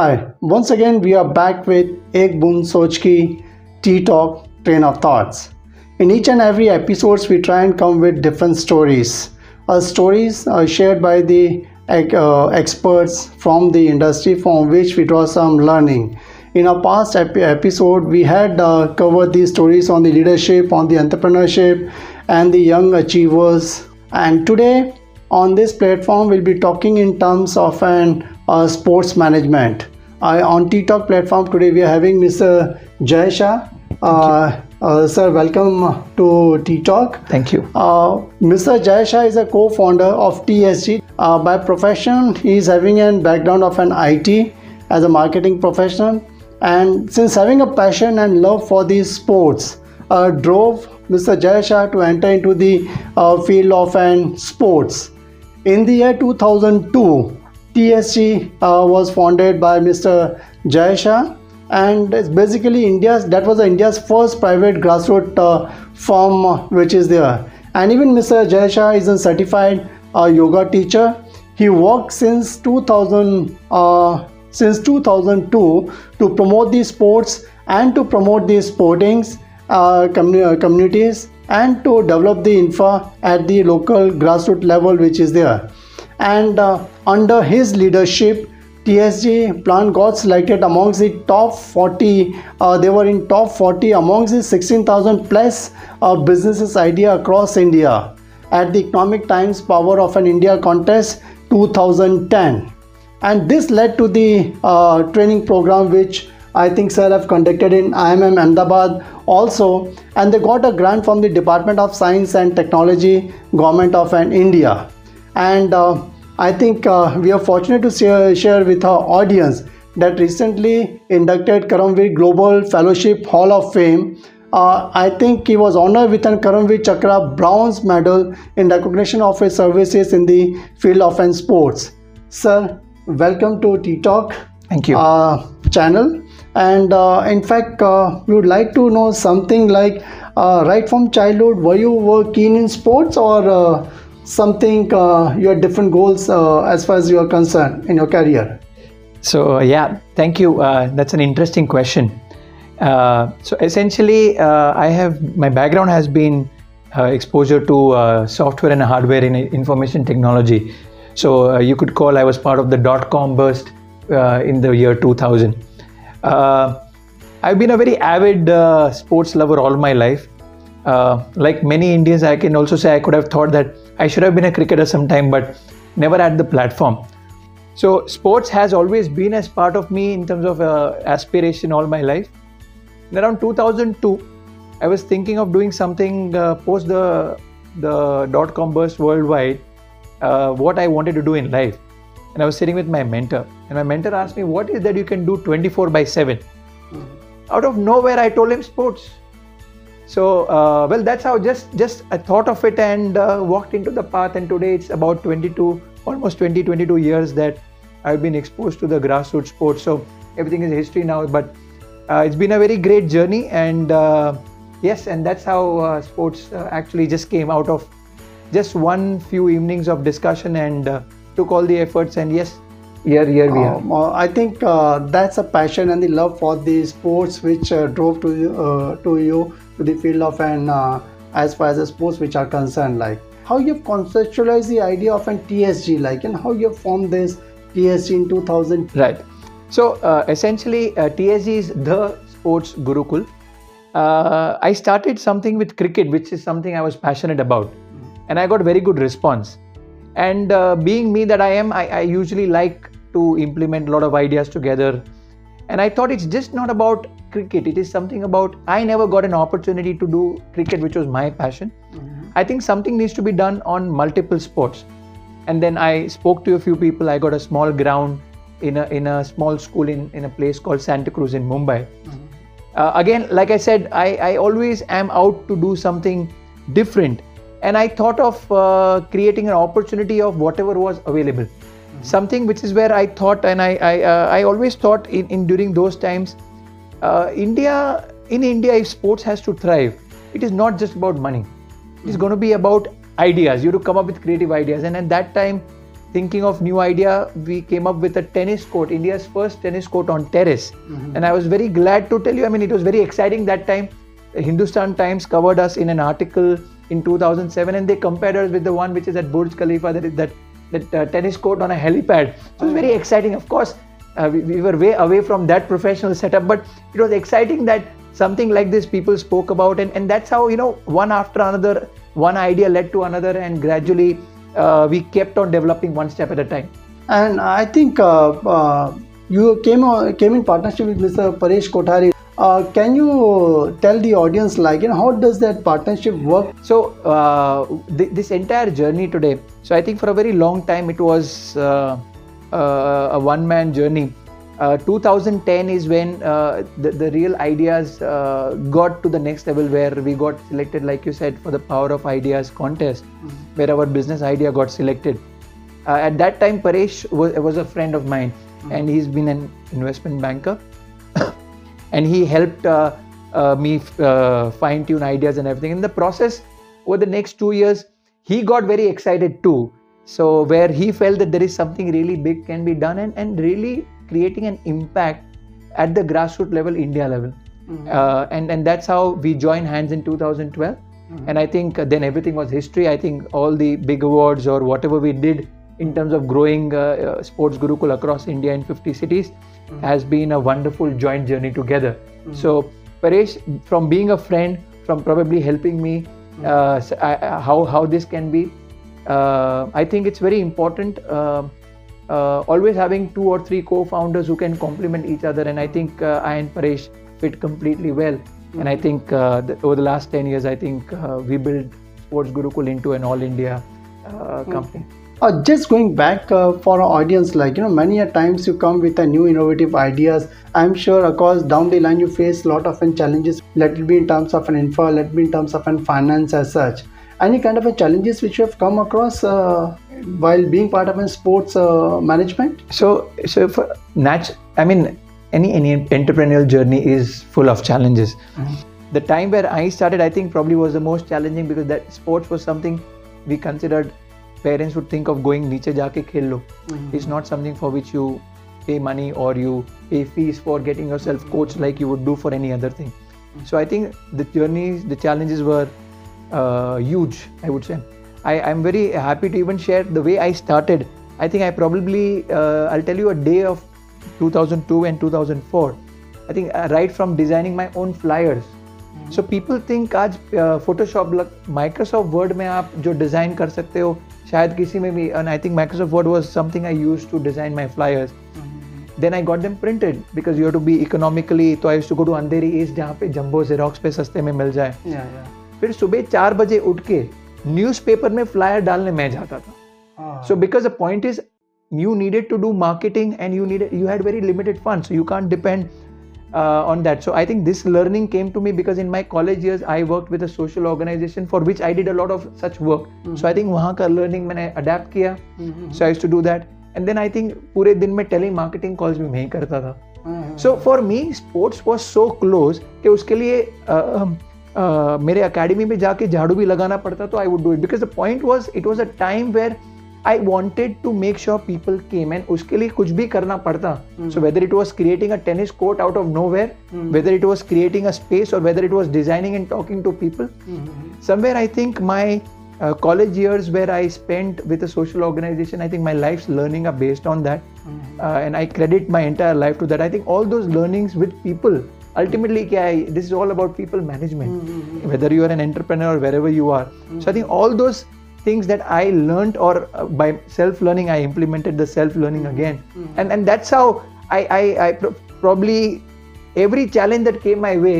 Hi, once again we are back with Ek Bun Soch Ki Tea Talk Train of Thoughts. In each and every episodes we try and come with different stories. Our stories are shared by the uh, experts from the industry from which we draw some learning. In our past ep- episode, we had uh, covered these stories on the leadership, on the entrepreneurship, and the young achievers. And today, on this platform, we'll be talking in terms of an uh, sports management. Uh, on T Talk platform today, we are having Mr. Jay Shah. Uh, uh, sir, welcome to T Talk. Thank you. Uh, Mr. Jay Shah is a co-founder of TSG. Uh, by profession, he is having a background of an IT as a marketing professional, and since having a passion and love for these sports, uh, drove Mr. Jay Shah to enter into the uh, field of an sports. In the year 2002, TSG uh, was founded by Mr. Jay Shah and it's basically India's that was India's first private grassroots uh, firm uh, which is there. And even Mr. Jay Shah is a certified uh, yoga teacher. He worked since 2000 uh, since 2002 to promote these sports and to promote these sportings uh, communities and to develop the infra at the local grassroots level which is there and uh, under his leadership TSG plan got selected amongst the top 40 uh, they were in top 40 amongst the 16000 plus uh, businesses idea across India. At the Economic Times Power of an India contest 2010 and this led to the uh, training program which I think sir have conducted in IIM Ahmedabad also. And they got a grant from the Department of Science and Technology government of an India and uh, I think uh, we are fortunate to share, share with our audience that recently inducted Karamveer Global Fellowship Hall of Fame. Uh, I think he was honored with an Karamveer Chakra bronze medal in recognition of his services in the field of and sports. Sir, welcome to T Talk Thank you. uh, channel. And uh, in fact, uh, we would like to know something like uh, right from childhood, were you were keen in sports or uh, something uh, you had different goals uh, as far as you are concerned in your career? so, uh, yeah, thank you. Uh, that's an interesting question. Uh, so, essentially, uh, I have my background has been exposure to software and hardware in information technology. So, you could call I was part of the dot com burst in the year 2000. Uh, I've been a very avid sports lover all my life. Like many Indians, I can also say I could have thought that I should have been a cricketer sometime, but never had the platform. So, sports has always been as part of me in terms of uh, aspiration all my life. In around 2002, I was thinking of doing something uh, post the the dot com burst worldwide. Uh, what I wanted to do in life, and I was sitting with my mentor, and my mentor asked me, "What is that you can do 24 by 7?" Out of nowhere, I told him sports. So, uh, well, that's how just just I thought of it and uh, walked into the path. And today it's about 22, almost 20, 22 years that I've been exposed to the grassroots sports. So everything is history now. But uh, it's been a very great journey, and uh, yes, and that's how uh, sports uh, actually just came out of just one few evenings of discussion and took all the efforts. And yes, here here we are. Um, uh, I think that's a passion and the love for the sports which drove to to you the field of an uh, as far as the sports which are concerned. Like how you have conceptualized the idea of an TSG, like and how you have formed this TSG in 2000. Right. So uh, essentially, uh, TSG is the sports gurukul. Uh, I started something with cricket, which is something I was passionate about, and I got very good response. And uh, being me that I am, I, I usually like to implement a lot of ideas together. And I thought it's just not about cricket. It is something about I never got an opportunity to do cricket, which was my passion. I think something needs to be done on multiple sports. And then I spoke to a few people. I got a small ground in a in a small school in, in a place called Santa Cruz in Mumbai. Uh, again, like I said, I, I always am out to do something different. And I thought of uh, creating an opportunity of whatever was available. Something which is where I thought, and I I, uh, I always thought in, in during those times, uh, India in India, if sports has to thrive, it is not just about money. It is going to be about ideas. You have to come up with creative ideas. And at that time, thinking of new idea, we came up with a tennis court, India's first tennis court on terrace. And I was very glad to tell you, I mean, it was very exciting that time. The Hindustan Times covered us in an article in 2007 and they compared us with the one which is at Burj Khalifa, that, that, that uh, tennis court on a helipad. So it was very exciting. Of course, we, we were way away from that professional setup, but it was exciting that something like this people spoke about and, and that's how, you know, one after another, one idea led to another and gradually uh, we kept on developing one step at a time. And I think uh, uh, you came uh, came in partnership with Mr. Paresh Kothari. Uh, can you tell the audience, like, you know, how does that partnership work? So uh, th- this entire journey today. So I think for a very long time it was uh, a one-man journey. Uh, 2010 is when uh, the, the real ideas uh, got to the next level where we got selected like you said for the power of ideas contest where our business idea got selected. Uh, at that time paresh was, was a friend of mine and he's been an investment banker. And he helped uh, uh, me uh, fine tune ideas and everything. In the process over the next two years he got very excited too so where he felt that there is something really big can be done and, and really creating an impact at the grassroots level india level. Uh, and and that's how we joined hands in 2012 and i think uh, then everything was history. I think all the big awards or whatever we did in terms of growing uh, uh, sports gurukul across india in 50 cities has been a wonderful joint journey together. So paresh from being a friend from probably helping me uh, I- I- how how this can be uh, i think it's very important uh, uh, always having two or three co-founders who can complement each other and i think uh, i and paresh fit completely well and i think uh, th- over the last 10 years i think uh, we built sports gurukul into an all india uh, company Uh, just going back uh, for our audience, like you know, many a times you come with a new innovative ideas. I'm sure, of course, down the line you face a lot of challenges. Let it be in terms of an infra, let it be in terms of an finance as such. Any kind of a challenges which you have come across uh, while being part of a sports uh, management? so so for nat i mean any any entrepreneurial journey is full of challenges. The time where i started i think probably was the most challenging because that sports was something we considered parents would think of going niche jaake khel lo it's not something for which you pay money or you pay fees for getting yourself coached like you would do for any other thing. So i think the journeys the challenges were uh, huge i would say I, i'm very happy to even share the way i started i think i probably uh, i'll tell you a day of 2002 and 2004 i think uh, right from designing my own flyers so people think आज Photoshop Microsoft word में आप जो design कर सकते हो शायद किसी में भी and I think Microsoft word was something I used to design my flyers then I got them printed because you have to be economically तो I used to go to Andheri east जहाँ पे jumbo xerox पे सस्ते में मिल जाए Yeah, yeah. फिर सुबह चार बजे उठ के न्यूज़पेपर में फ्लायर डालने मैं जाता था Ah. because the point is you needed to do marketing and you needed you had very limited funds so you can't depend uh, on that so i think this learning came to me because in my college years i worked with a social organization for which i did a lot of such work Mm-hmm. so i think वहाँ का learning मैंने adapt किया Mm-hmm. so i used to do that and then i think पूरे दिन में tele marketing calls भी मैं ही करता था so for me sports was so close कि उसके लिए अ, मेरे अकेडमी में जाके झाड़ू भी लगाना पड़ता तो I would do it because the point was it was a time where I wanted to make sure people came and उसके लिए कुछ भी करना पड़ता. So whether it was creating a tennis court out of nowhere whether it was creating a space और whether it was designing and talking to people somewhere I think my college years where I spend with social organisation I think my life learning a based on that and I credit my entire life to that I think all those learnings with people ultimately kya this is all about people management. Hmm, hmm, hmm. Whether you are an entrepreneur or wherever you are. So i think all those things that i learned or uh, by self learning i implemented the self learning again. and and that's how i i, I pro- probably every challenge that came my way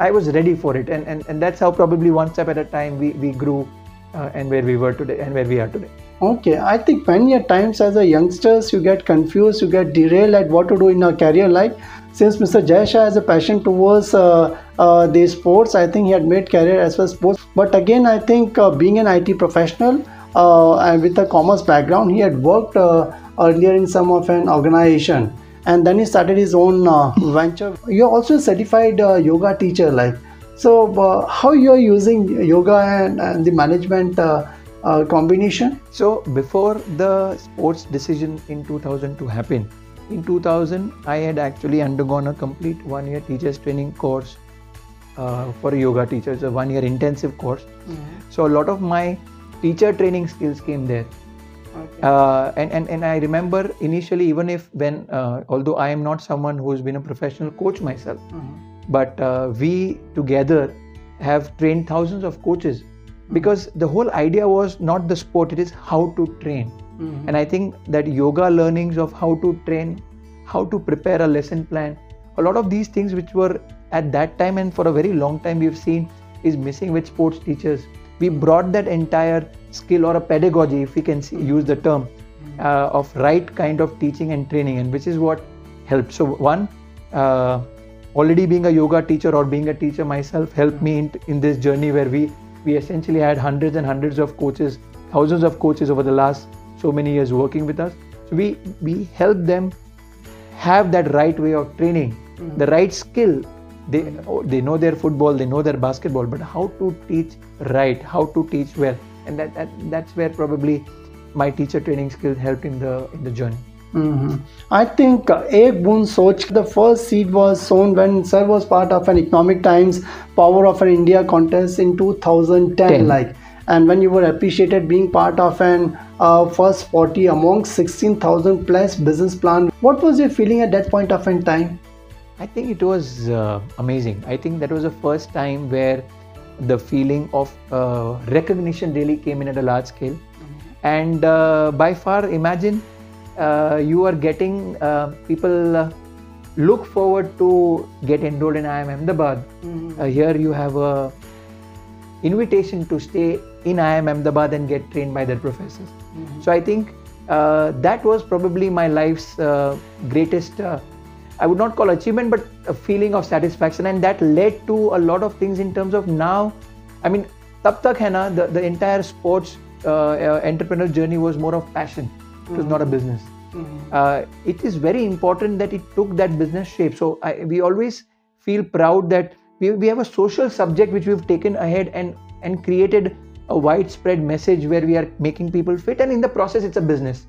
I was ready for it, and, and, and that's how probably one step at a time we, we grew uh, and where we were today and where we are today. Okay, I think many times as a youngsters you get confused, you get derailed at what to do in your career. life. since Mr. Jay Shah has a passion towards uh, uh, the sports, I think he had made career as well sports. But again, I think uh, being an IT professional uh, and with a commerce background, he had worked uh, earlier in some of an organization, and then he started his own uh, venture. You're also a certified yoga teacher, like so. How you're using yoga and, and the management? Uh, combination? So before the sports decision in 2000 to happen, in 2000 I had actually undergone a complete one-year teachers training course uh, for a yoga teacher. It's a one-year intensive course. So a lot of my teacher training skills came there. Okay. Uh, and, and and I remember initially, even if when uh, although I am not someone who's been a professional coach myself, Mhm. but uh, we together have trained thousands of coaches because the whole idea was not the sport; it is how to train. Mhm. And I think that yoga learnings of how to train, how to prepare a lesson plan, a lot of these things which were at that time and for a very long time we've seen is missing with sports teachers. We brought that entire skill or a pedagogy, if we can see, use the term, uh, of right kind of teaching and training, and which is what helped. So one, uh, already being a yoga teacher or being a teacher myself helped me in, in this journey where we we essentially had hundreds and hundreds of coaches, thousands of coaches over the last so many years working with us. So we we help them have that right way of training, mm-hmm. the right skill. They they know their football, they know their basketball, but how to teach right, how to teach well, and that, that that's where probably my teacher training skills helped in the in the journey. Mhm. I think uh, Ek Boon Soch, the first seed was sown when Sir was part of an Economic Times Power of an India contest in 2010. Ten. Like, and when you were appreciated being part of an uh, first 40 among 16,000 plus business plan, what was your feeling at that point of in time? I think it was uh, amazing. I think that was the first time where the feeling of uh, recognition really came in at a large scale. And uh, by far, imagine you are getting uh, people uh, look forward to get enrolled in IIM Ahmedabad. Uh, here you have a invitation to stay in IIM Ahmedabad and get trained by their professors. So I think uh, that was probably my life's uh, greatest, uh, I would not call achievement, but a feeling of satisfaction. And that led to a lot of things in terms of now, I mean, tab tak hai na, the, the entire sports uh, uh, entrepreneur journey was more of passion. It was not a business. Uh, it is very important that it took that business shape. So I, we always feel proud that we, we have a social subject which we've taken ahead and and created a widespread message where we are making people fit. And in the process it's a business.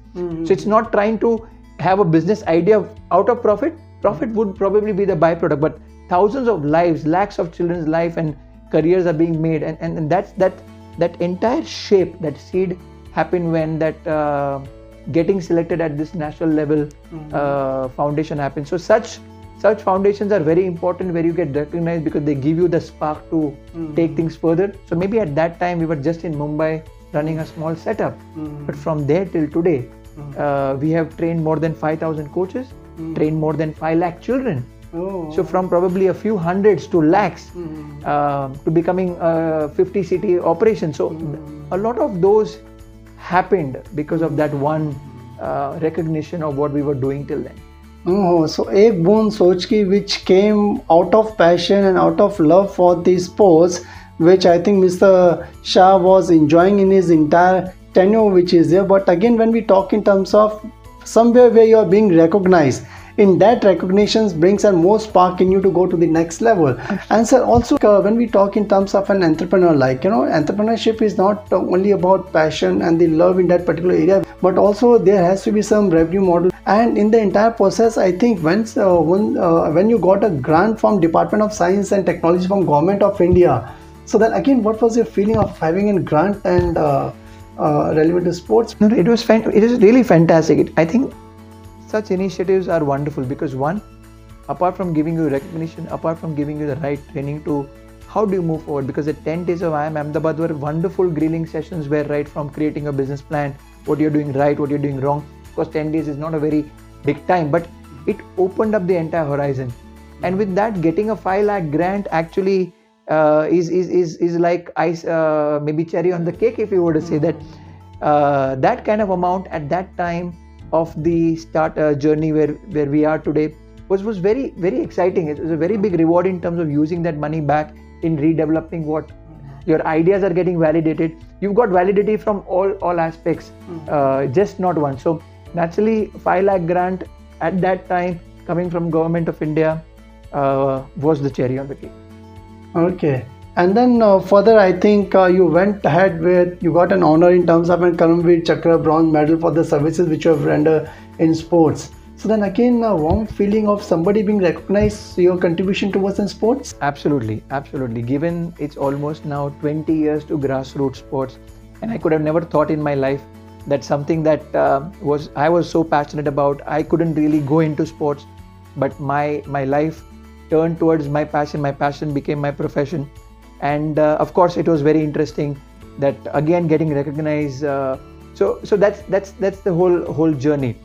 So it's not trying to have a business idea out of profit. Profit would probably be the byproduct but thousands of lives lakhs of children's life and careers are being made. And, and, and that's that that entire shape that seed happened when that uh, getting selected at this national level mm-hmm. uh, foundation happens. So such such foundations are very important where you get recognized because they give you the spark to mm-hmm. take things further. So maybe at that time we were just in mumbai running a small setup. Mm-hmm. But from there till today uh, we have trained more than 5000 coaches trained more than 5 lakh children. Oh. so from probably a few hundreds to lakhs uh, to becoming a 50 city operation. So a lot of those happened because of that one uh, recognition of what we were doing till then Oh, so Ek Boon Sochki, which came out of passion and out of love for the sports, which I think Mr. Shah was enjoying in his entire tenure, which is there. But again, when we talk in terms of somewhere where you are being recognized, in that recognition brings a more spark in you to go to the next level. And sir, also uh, when we talk in terms of an entrepreneur, like you know, entrepreneurship is not only about passion and the love in that particular area, but also there has to be some revenue model. And in the entire process, I think once uh, when uh, when you got a grant from Department of Science and Technology from Government of India, so then again, what was your feeling of having a grant and uh, uh, relevant to sports? It was fan- it is really fantastic. It, I think such initiatives are wonderful because one, apart from giving you recognition, apart from giving you the right training to how do you move forward? Because the 10 days of i IIM Ahmedabad were wonderful grilling sessions where right from creating a business plan, what you're doing right, what you're doing wrong. Because 10 days is not a very big time, but it opened up the entire horizon. And with that, getting a 5 lakh grant actually uh, is, is, is, is like ice, uh, maybe cherry on the cake, if you were to say that. Uh, that kind of amount at that time of the start uh, journey where where we are today was was very very exciting. It was a very big reward in terms of using that money back in redeveloping what your ideas are getting validated. You've got validity from all all aspects uh, just not one. So naturally 5 lakh grant at that time coming from government of india uh, was the cherry on the cake. Okay. And then uh, further, I think uh, you went ahead with you got an honor in terms of an Karamveer Chakra bronze medal for the services which you have rendered in sports. So then again, a warm feeling of somebody being recognized your contribution towards in sports. Absolutely, absolutely. Given it's almost now 20 years to grassroots sports, and I could have never thought in my life that something that uh, was I was so passionate about, I couldn't really go into sports, but my my life turned towards my passion. My passion became my profession and uh, of course it was very interesting that again getting recognized uh, so so that's that's that's the whole whole journey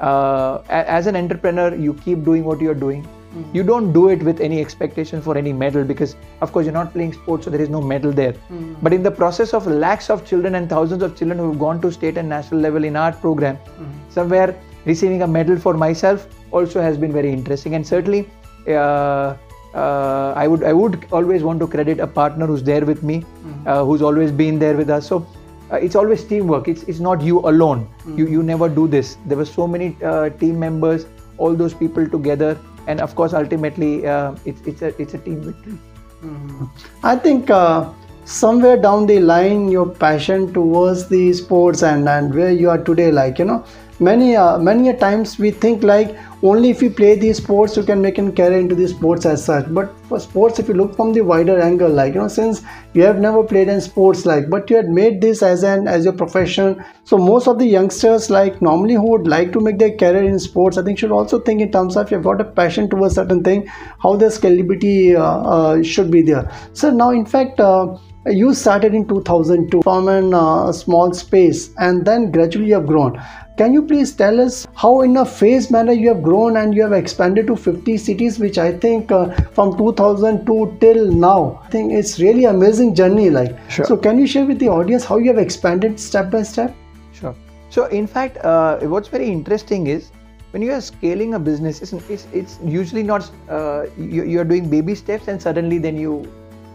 uh, as an entrepreneur you keep doing what you're doing mm-hmm. you don't do it with any expectation for any medal because of course you're not playing sports so there is no medal there mm-hmm. but in the process of lakhs of children and thousands of children who have gone to state and national level in our program mm-hmm. somewhere receiving a medal for myself also has been very interesting and certainly uh, uh, I would I would always want to credit a partner who's there with me, mm-hmm. uh, who's always been there with us. So uh, it's always teamwork. It's it's not you alone. Mm-hmm. You you never do this. There were so many uh, team members, all those people together, and of course ultimately uh, it's it's a it's a team victory. Mm-hmm. I think uh, somewhere down the line your passion towards the sports and and where you are today, like you know many uh, many a times we think like only if you play these sports you can make a career into these sports as such. But for sports if you look from the wider angle like you know since you have never played in sports like but you had made this as an as your profession. So most of the youngsters like normally who would like to make their career in sports i think should also think in terms of you've got a passion towards certain thing how the scalability uh, uh, should be there. So now in fact uh, you started in 2002 from a uh, small space and then gradually you have grown. Can you please tell us how in a phased manner you have grown and you have expanded to 50 cities which i think uh, from 2002 till now? I think it's really amazing journey like. Sure. so can you share with the audience how you have expanded step by step? Sure. So in fact uh, what's very interesting is when you are scaling a business it's, it's, it's usually not uh, you, you are doing baby steps and suddenly then you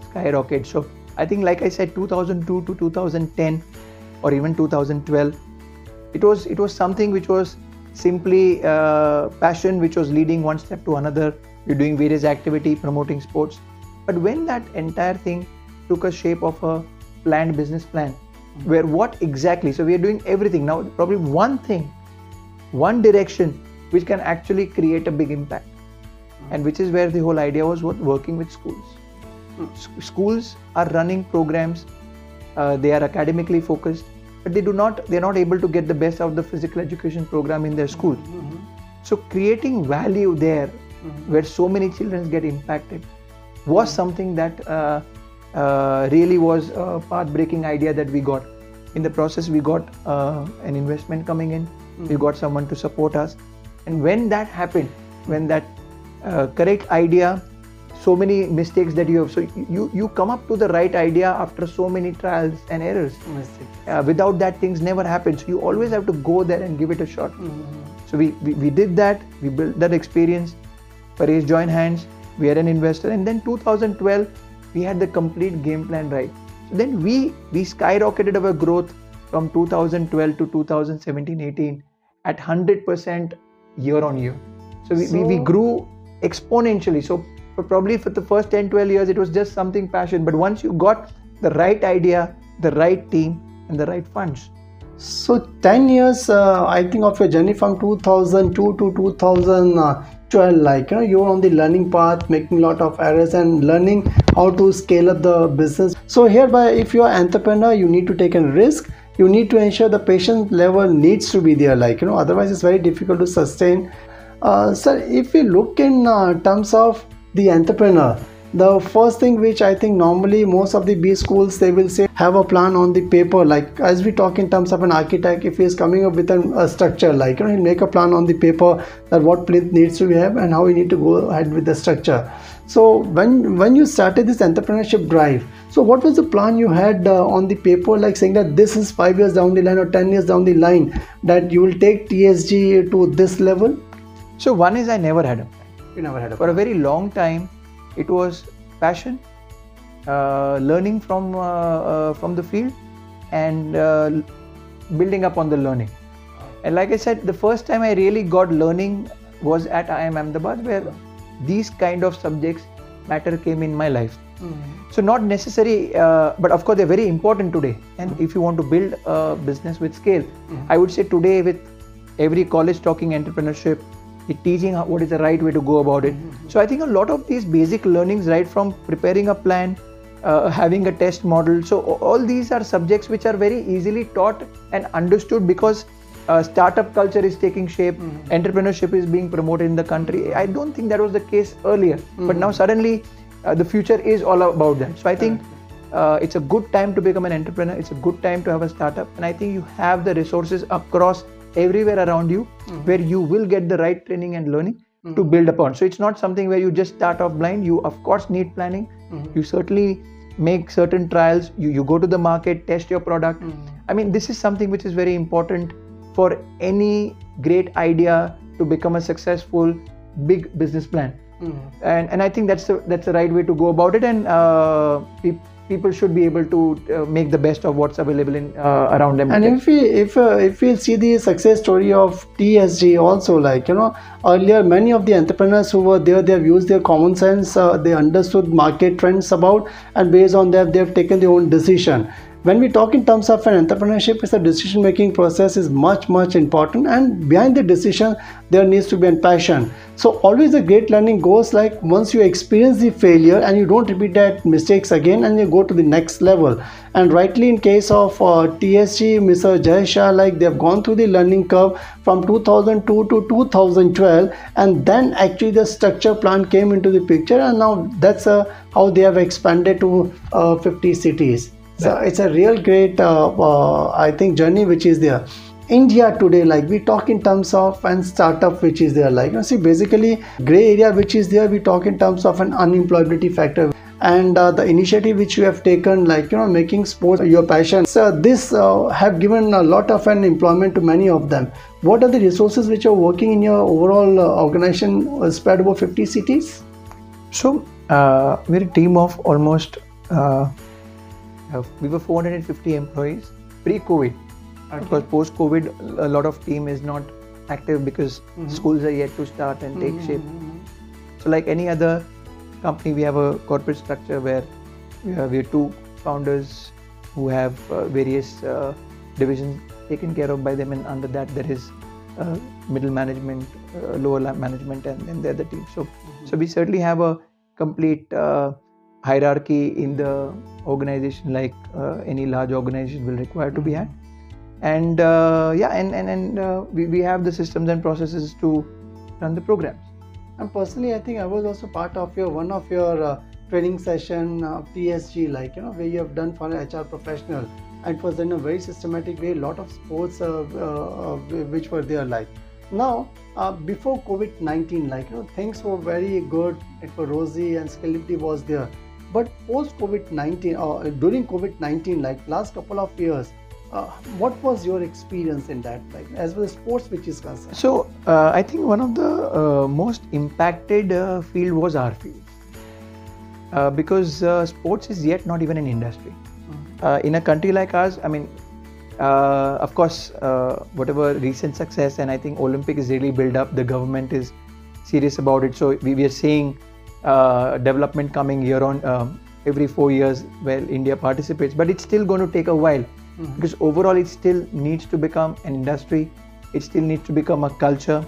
skyrocket. So I think, like I said, 2002 to 2010 or even 2012, it was it was something which was simply uh, passion, which was leading one step to another. You're doing various activity, promoting sports, but when that entire thing took a shape of a planned business plan, mm-hmm. where what exactly? So we are doing everything now. Probably one thing, one direction, which can actually create a big impact, mm-hmm. and which is where the whole idea was what working with schools schools are running programs uh, they are academically focused but they do not they're not able to get the best out of the physical education program in their school mm-hmm. so creating value there mm-hmm. where so many children get impacted was mm-hmm. something that uh, uh, really was a path-breaking idea that we got in the process we got uh, an investment coming in we mm-hmm. got someone to support us and when that happened when that uh, correct idea so many mistakes that you have. So you you come up to the right idea after so many trials and errors. Uh, without that things never happen. So you always have to go there and give it a shot. Mm-hmm. so we, we we did that. We built that experience. Paresh joined hands. We are an investor. And then 2012 we had the complete game plan right. So then we we skyrocketed our growth from 2012 to 2017 18 at 100% year on year. So we, so we, we grew exponentially. So but probably for the first 10 12 years it was just something passion. But once you got the right idea the right team and the right funds. So 10 years uh, i think of your journey from 2002 to 2012 like you know you're on the learning path making a lot of errors and learning how to scale up the business. So hereby if you're an entrepreneur you need to take a risk. You need to ensure the patient level needs to be there like you know otherwise it's very difficult to sustain. Uh, sir if we look in uh, terms of the entrepreneur. The first thing which i think normally most of the b schools they will say have a plan on the paper. Like as we talk in terms of an architect if he is coming up with an, a structure like you know he'll make a plan on the paper that what plinth needs to be have and how we need to go ahead with the structure. So when when you started this entrepreneurship drive so what was the plan you had uh, on the paper like saying that this is 5 years down the line or 10 years down the line that you will take tsg to this level? So one is i never had a you never had a For a very long time, it was passion, uh, learning from uh, uh, from the field, and uh, building up on the learning. And like I said, the first time I really got learning was at IIM Ahmedabad, where these kind of subjects matter came in my life. Mm-hmm. so not necessary uh, but of course they're very important today and Mm-hmm. if you want to build a business with scale i would say today with every college talking entrepreneurship it teaching what is the right way to go about it. Mm-hmm. so i think a lot of these basic learnings right from preparing a plan uh, having a test model so all these are subjects which are very easily taught and understood because uh, startup culture is taking shape entrepreneurship is being promoted in the country. I don't think that was the case earlier but now suddenly uh, the future is all about that so i think uh, it's a good time to become an entrepreneur. It's a good time to have a startup. And i think you have the resources across everywhere around you mm-hmm. where you will get the right training and learning to mm-hmm. build upon. So it's not something where you just start off blind. You of course need planning. Mm-hmm. You certainly make certain trials. You, you go to the market test your product. I mean this is something which is very important for any great idea to become a successful big business plan. And and I think that's the that's the right way to go about it. And uh, people should be able to uh, make the best of what's available in uh, around them And if we if uh, if we see the success story of TSG also, like you know, earlier many of the entrepreneurs who were there, they have used their common sense, uh, they understood market trends about, and based on that, they have taken their own decision. When we talk in terms of an entrepreneurship, it's a decision making process is much much important, and behind the decision, there needs to be a passion. So always the great learning goes like once you experience the failure and you don't repeat that mistakes again, and you go to the next level. And rightly in case of uh, TSG, Mr. Jay Shah, like they have gone through the learning curve from 2002 to 2012, and then actually the structure plan came into the picture, and now that's uh, how they have expanded to uh, 50 cities. So it's a real great, uh, uh, I think, journey which is there. India today, like we talk in terms of and startup which is there, like you know, see basically gray area which is there, we talk in terms of an unemployability factor. And uh, the initiative which you have taken like you know making sports your passion so this uh, have given a lot of an employment to many of them. What are the resources which are working in your overall uh, organization spread over 50 cities? So uh, we're a team of almost uh, uh, we were 450 employees pre-covid. Because post-covid a lot of team is not active because schools are yet to start and take shape. So like any other company we have a corporate structure where we have, we have two founders who have uh, various uh, divisions taken care of by them and under that there is uh, middle management uh, lower management and then they're the team. So so we certainly have a complete uh, hierarchy in the organization like uh, any large organization will require to be had. And uh, yeah and and, and uh, we, we have the systems and processes to run the programs. And personally i think i was also part of your one of your uh, training session uh, tsg like you know where you have done for an hr professional. And it was in a very systematic way a lot of sports uh, uh, which were there like. Now uh, before covid-19 like you know things were very good. It was rosy and scalability was there but post covid-19 or during covid-19 like last couple of years uh, what was your experience in that like as well as sports which is concerned So uh, I think one of the uh, most impacted uh, field was our field uh, because uh, sports is yet not even an industry. Uh, in a country like ours, I mean, uh, of course, uh, whatever recent success and I think Olympic is really built up. The government is serious about it. So we, we are seeing uh, development coming year on um, every four years where India participates, but it's still going to take a while. Because overall it still needs to become an industry. It still needs to become a culture.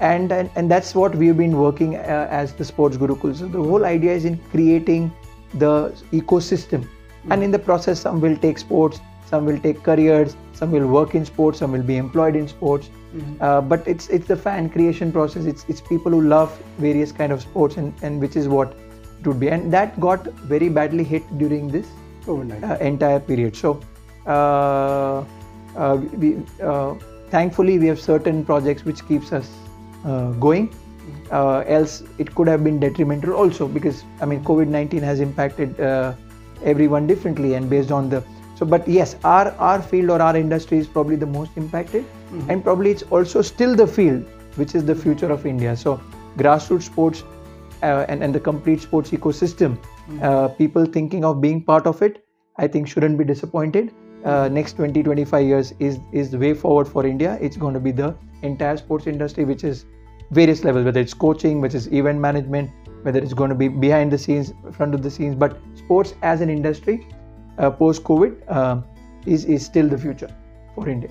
And, and, and that's what we've been working uh, as the sports gurukul so the whole idea is in creating the ecosystem. And in the process some will take sports some will take careers some will work in sports some will be employed in sports uh, but it's it's the fan creation process it's it's people who love various kind of sports and, and which is what it would be and that got very badly hit during this COVID-19. uh, entire period. So, uh, uh, we, uh, thankfully, we have certain projects which keeps us uh, going. Uh, else, it could have been detrimental also because I mean, COVID nineteen has impacted uh, everyone differently and based on the so. But yes, our our field or our industry is probably the most impacted, and probably it's also still the field which is the future of India. So, grassroots sports uh, and, and the complete sports ecosystem. Uh, people thinking of being part of it, I think shouldn't be disappointed. Uh, next 20 25 years is is the way forward for India. It's going to be the entire sports industry, which is various levels, whether it's coaching, which is event management, whether it's going to be behind the scenes, front of the scenes, but sports as an industry uh, post COVID uh, is, is still the future for India.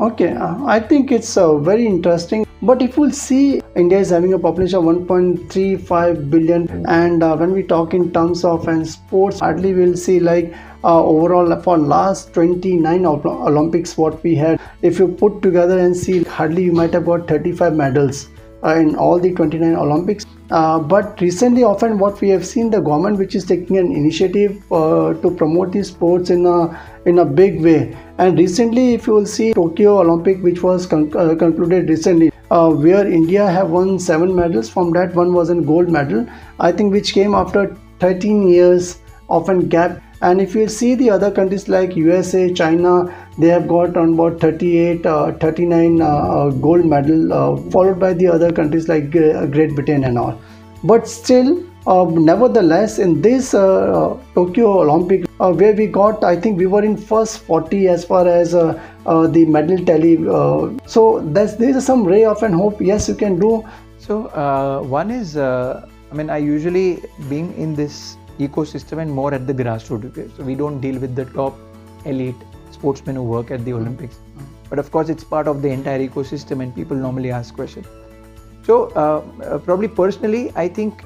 Okay, uh, I think it's uh, very interesting. But if we'll see, India is having a population of 1.35 billion, and uh, when we talk in terms of and sports, hardly we'll see like uh, overall for last 29 Olympics what we had. If you put together and see, hardly you might have got 35 medals uh, in all the 29 Olympics. Uh, but recently, often what we have seen the government which is taking an initiative uh, to promote these sports in a in a big way. And recently, if you will see Tokyo Olympic, which was con- uh, concluded recently, uh, where India have won seven medals. From that, one was a gold medal. I think which came after 13 years of a gap and if you see the other countries like usa china they have got on about 38 uh, 39 uh, uh, gold medal uh, followed by the other countries like great britain and all but still uh, nevertheless in this uh, tokyo olympic where we got i think we were in first 40 as far as the medal tally so there's there's some ray of and hope yes you can do so one is i mean i usually being in this ecosystem and more at the grassroots. So we don't deal with the top elite sportsmen who work at the Olympics. But of course, it's part of the entire ecosystem, and people normally ask questions. So uh, uh, probably personally, I think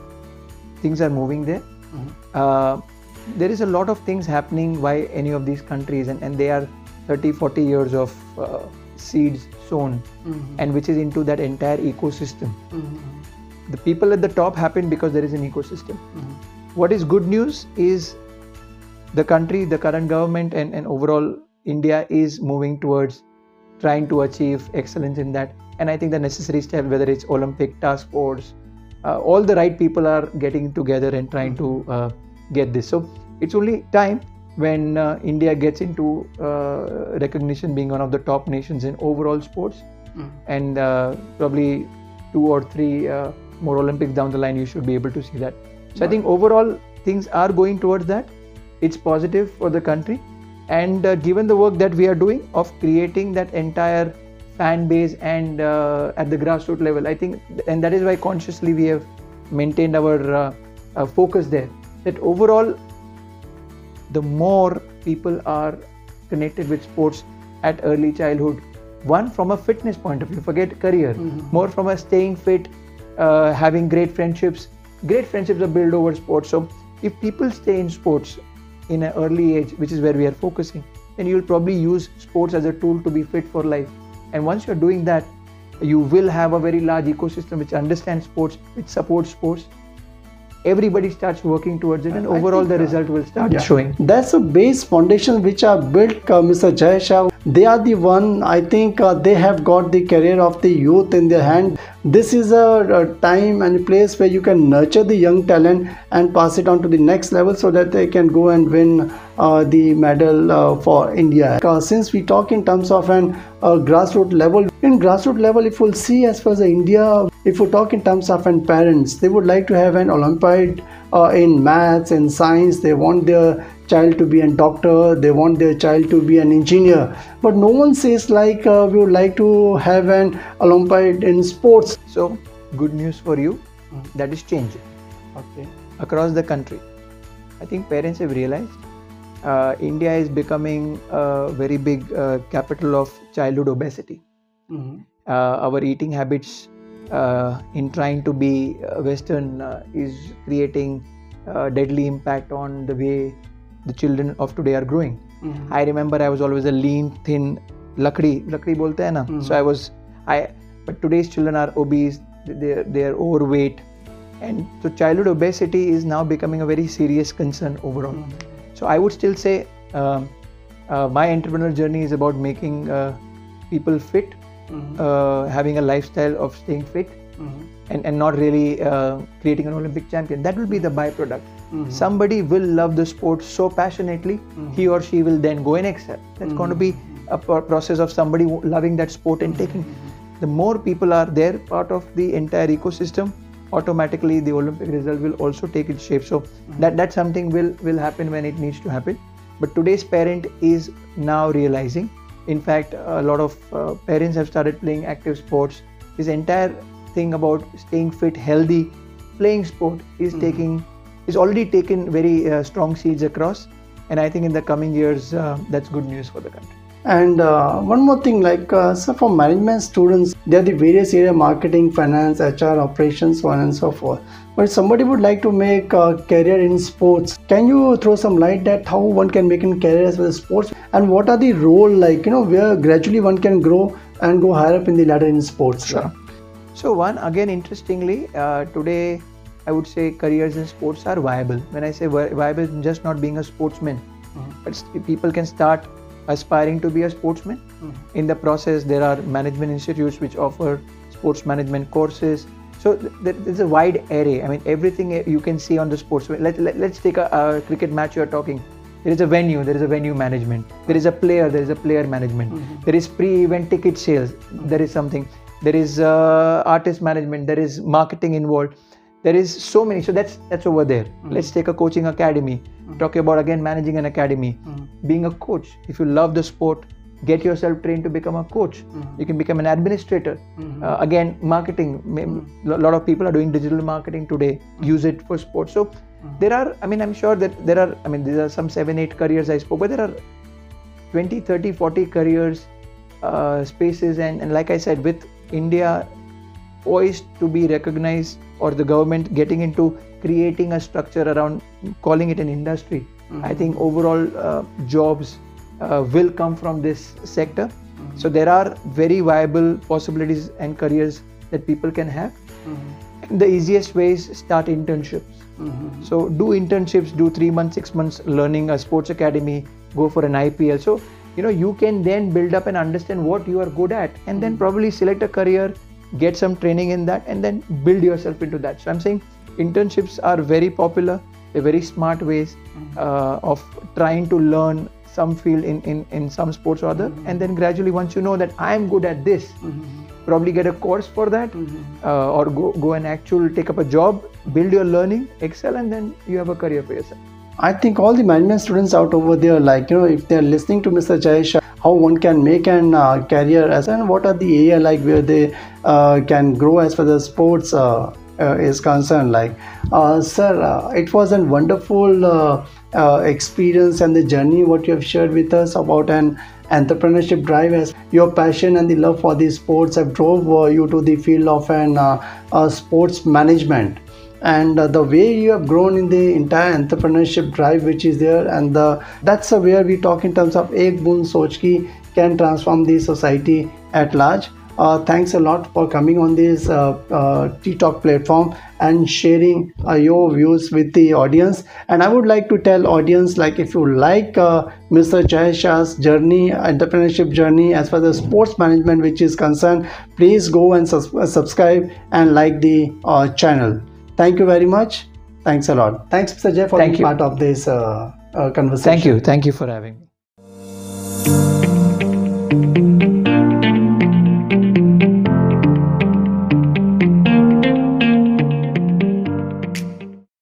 things are moving there. Mm-hmm. Uh, there is a lot of things happening by any of these countries, and, and they are 30, 40 years of uh, seeds sown, mm-hmm. and which is into that entire ecosystem. Mm-hmm. The people at the top happen because there is an ecosystem mm-hmm what is good news is the country, the current government, and, and overall India is moving towards trying to achieve excellence in that. And I think the necessary step, whether it's Olympic task force, uh, all the right people are getting together and trying to uh, get this. So it's only time when uh, India gets into uh, recognition being one of the top nations in overall sports, mm. and uh, probably two or three uh, more Olympics down the line, you should be able to see that. So I think overall things are going towards that. It's positive for the country, and uh, given the work that we are doing of creating that entire fan base and uh, at the grassroots level, I think, and that is why consciously we have maintained our uh, uh focus there. That overall, the more people are connected with sports at early childhood, one from a fitness point of view, forget career, mm-hmm. more from a staying fit, uh, having great friendships great friendships are built over sports. So if people stay in sports in an early age, which is where we are focusing, then you'll probably use sports as a tool to be fit for life. And once you're doing that, you will have a very large ecosystem which understands sports, which supports sports. Everybody starts working towards it, and overall, the result will start yeah. showing. That's a base foundation which are built, uh, Mr. Jay Shah. They are the one. I think uh, they have got the career of the youth in their hand this is a, a, time and place where you can nurture the young talent and pass it on to the next level so that they can go and win uh, the medal uh, for India. Uh, since we talk in terms of an uh, grassroots level, in grassroots level, if we'll see as far as India, if we talk in terms of an parents, they would like to have an Olympiad uh, in maths and science. They want their child to be a doctor they want their child to be an engineer but no one says like uh, we would like to have an olympiad in sports so good news for you mm. that is changing okay across the country i think parents have realized uh, india is becoming a very big uh, capital of childhood obesity mm-hmm. our eating habits uh, in trying to be uh, western is creating a deadly impact on the way the children of today are growing. Mm-hmm. I remember I was always a lean, thin, lakdi, lakdi bolte hai na. Mm-hmm. So I was, I, but today's children are obese, they're, they're overweight. And so childhood obesity is now becoming a very serious concern overall. Mm-hmm. So I would still say um, uh, my entrepreneurial journey is about making uh, people fit, mm-hmm. uh, having a lifestyle of staying fit, mm-hmm. and, and not really uh, creating an Olympic champion. That will be the byproduct. Mm-hmm. Somebody will love the sport so passionately, mm-hmm. he or she will then go and excel. That's mm-hmm. going to be a process of somebody loving that sport and taking. Mm-hmm. The more people are there, part of the entire ecosystem, automatically the Olympic result will also take its shape. So mm-hmm. that that something will will happen when it needs to happen. But today's parent is now realizing. In fact, a lot of uh, parents have started playing active sports. This entire thing about staying fit, healthy, playing sport is taking is already taken very uh, strong seeds across and i think in the coming years uh, that's good news for the country And uh, one more thing, like uh, so for management students, there are the various area marketing, finance, HR, operations, so on and so forth. But somebody would like to make a career in sports, can you throw some light that how one can make a career as well as sports, and what are the role like you know where gradually one can grow and go higher up in the ladder in sports? Sure. So one again, interestingly, uh, today I would say careers in sports are viable. When I say viable, just not being a sportsman, but people can start aspiring to be a sportsman. In the process, there are management institutes which offer sports management courses. So th- th- there's a wide array. I mean, everything eh, you can see on the sports. Let, let, let's take a, a cricket match. You're talking. There is a venue. There is a venue management. There is a player. There is a player management. Mm-hmm. There is pre-event ticket sales. There is something. There is uh, artist management. There is marketing involved. There is so many. So that's that's over there. Mm-hmm. Let's take a coaching academy. Mm-hmm. Talking about again managing an academy, being a coach. If you love the sport, get yourself trained to become a coach. You can become an administrator. Uh, again, marketing. A lot of people are doing digital marketing today. Use it for sports. So there are. I mean, I'm sure that there are. I mean, these are some seven, eight careers I spoke, but there are 20, 30, 40 careers uh, spaces, and, and like I said, with India poised to be recognized or the government getting into creating a structure around calling it an industry i think overall uh, jobs uh, will come from this sector. Mm-hmm. So there are very viable possibilities and careers that people can have. Mm-hmm. And the easiest way is start internships. Mm-hmm. So do internships do 3 months 6 months learning a sports academy go for an ipl so you know you can then build up and understand what you are good at and then probably select a career get some training in that and then build yourself into that. So i'm saying internships are very popular. They're very smart ways uh, of trying to learn some field in, in, in some sports or other. And then gradually once you know that i'm good at this probably get a course for that uh, or go, go and actually take up a job build your learning excel and then you have a career for yourself. I think all the management students out over there, like you know, if they're listening to Mr. Jay Shah, how one can make an uh, career as and what are the area like where they uh, can grow as far as sports uh, is concerned. Like, uh, sir, uh, it was a wonderful uh, uh, experience and the journey what you have shared with us about an entrepreneurship drive as your passion and the love for the sports have drove uh, you to the field of an sports management and the way you have grown in the entire entrepreneurship drive which is there and the that's where we talk in terms of ek boon soch ki can transform the society at large thanks a lot for coming on this uh, uh, T Talk platform and sharing uh, your views with the audience. And I would like to tell audience like if you like uh, Mr. Jay Shah's journey, entrepreneurship journey as far as sports management which is concerned, please go and sus- uh, subscribe and like the uh, channel. Thank you very much. Thanks a lot. Thanks, Mr. Jay, for Thank being you. part of this uh, uh, conversation. thank you thank you for having me